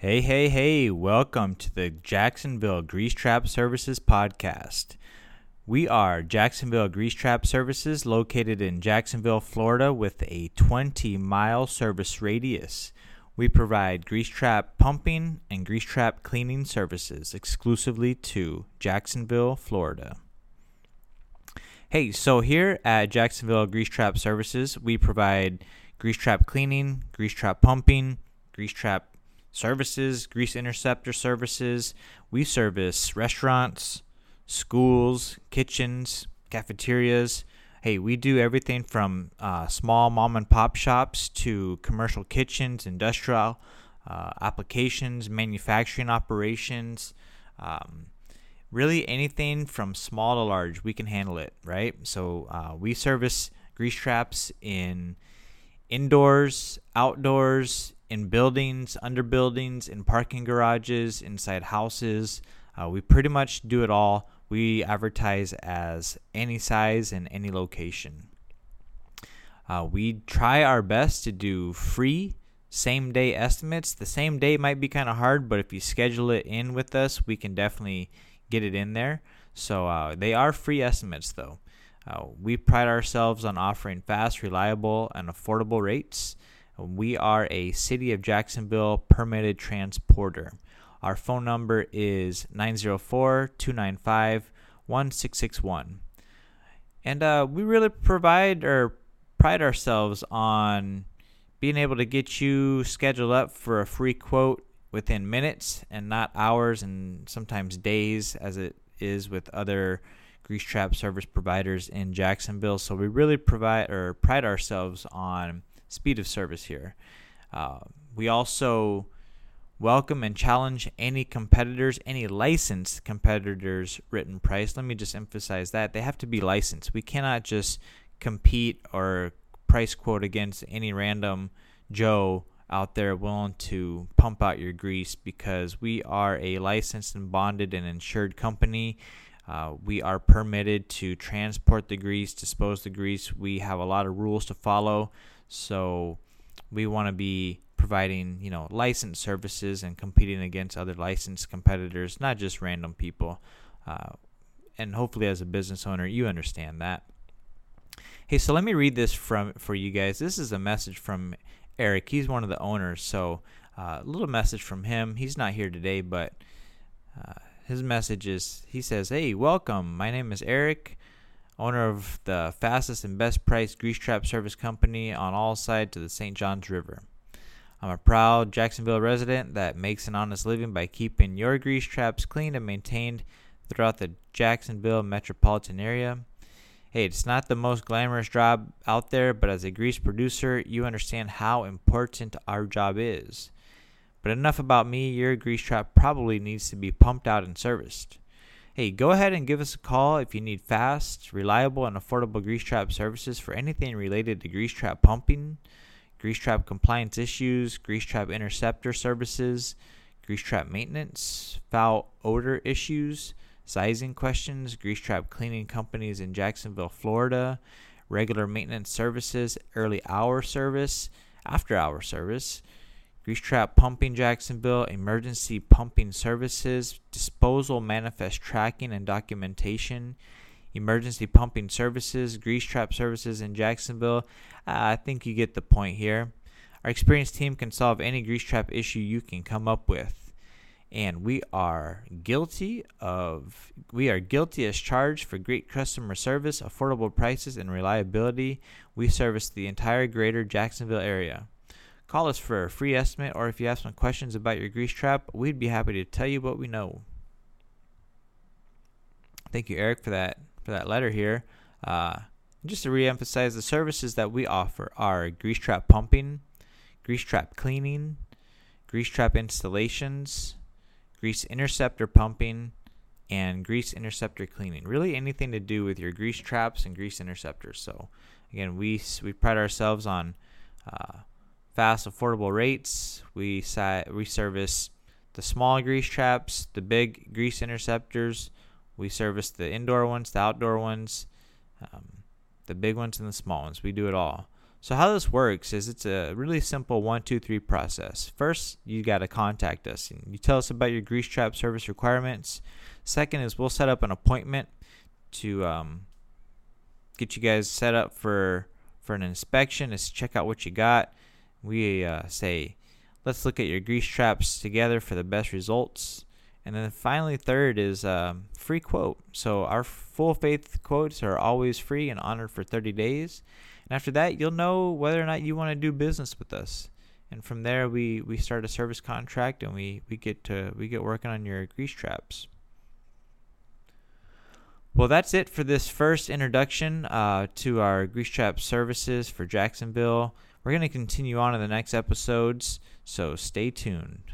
Hey, hey, hey, welcome to the Jacksonville Grease Trap Services podcast. We are Jacksonville Grease Trap Services located in Jacksonville, Florida with a 20 mile service radius. We provide grease trap pumping and grease trap cleaning services exclusively to Jacksonville, Florida. Hey, so here at Jacksonville Grease Trap Services, we provide grease trap cleaning, grease trap pumping, grease trap services, grease interceptor services. We service restaurants, schools, kitchens, cafeterias. Hey, we do everything from uh, small mom and pop shops to commercial kitchens, industrial uh, applications, manufacturing operations. Um, really, anything from small to large, we can handle it, right? So uh, we service grease traps in indoors, outdoors, in buildings, under buildings, in parking garages, inside houses. Uh, we pretty much do it all. We advertise as any size and any location. Uh, we try our best to do free same day estimates. The same day might be kind of hard, but if you schedule it in with us, we can definitely get it in there. So uh, they are free estimates, though. Uh, we pride ourselves on offering fast, reliable, and affordable rates. We are a City of Jacksonville permitted transporter. Our phone number is 904 295 1661. And uh, we really provide or pride ourselves on being able to get you scheduled up for a free quote within minutes and not hours and sometimes days as it is with other grease trap service providers in Jacksonville. So we really provide or pride ourselves on speed of service here. Uh, we also welcome and challenge any competitors, any licensed competitors' written price. Let me just emphasize that they have to be licensed. We cannot just compete or price quote against any random Joe out there willing to pump out your grease because we are a licensed and bonded and insured company. Uh, we are permitted to transport the grease, dispose the grease. We have a lot of rules to follow. So we want to be providing, you know, licensed services and competing against other licensed competitors, not just random people. Uh, and hopefully, as a business owner, you understand that. Hey, so let me read this from for you guys. This is a message from Eric. He's one of the owners. So uh, a little message from him. He's not here today, but uh, his message is he says, "Hey, welcome. My name is Eric owner of the fastest and best priced grease trap service company on all sides to the St. Johns River. I'm a proud Jacksonville resident that makes an honest living by keeping your grease traps clean and maintained throughout the Jacksonville metropolitan area. Hey, it's not the most glamorous job out there, but as a grease producer, you understand how important our job is. But enough about me, your grease trap probably needs to be pumped out and serviced. Hey, go ahead and give us a call if you need fast, reliable, and affordable grease trap services for anything related to grease trap pumping, grease trap compliance issues, grease trap interceptor services, grease trap maintenance, foul odor issues, sizing questions, grease trap cleaning companies in Jacksonville, Florida, regular maintenance services, early hour service, after hour service, Grease Trap Pumping Jacksonville, Emergency Pumping Services, Disposal Manifest Tracking and Documentation, Emergency Pumping Services, Grease Trap Services in Jacksonville. Uh, I think you get the point here. Our experienced team can solve any grease trap issue you can come up with. And we are guilty of we are guilty as charged for great customer service, affordable prices, and reliability. We service the entire greater Jacksonville area. Call us for a free estimate, or if you have some questions about your grease trap, we'd be happy to tell you what we know. Thank you, Eric, for that for that letter here. Uh, just to reemphasize, the services that we offer are grease trap pumping, grease trap cleaning, grease trap installations, grease interceptor pumping, and grease interceptor cleaning. Really, anything to do with your grease traps and grease interceptors. So, again, we we pride ourselves on uh, fast, affordable rates. We we service the small grease traps, the big grease interceptors. We service the indoor ones, the outdoor ones, um, the big ones, and the small ones. We do it all. So how this works is it's a really simple one, two, three process. First, you got to contact us and you tell us about your grease trap service requirements. Second is we'll set up an appointment to um, get you guys set up for for an inspection. Is check out what you got. We uh, say, let's look at your grease traps together for the best results. And then finally, third is um, free quote. So our full faith quotes are always free and honored for 30 days. And after that, you'll know whether or not you want to do business with us. And from there, we, we start a service contract and we, we get to we get working on your grease traps. Well, that's it for this first introduction uh, to our grease trap services for Jacksonville. We're going to continue on in the next episodes, so stay tuned.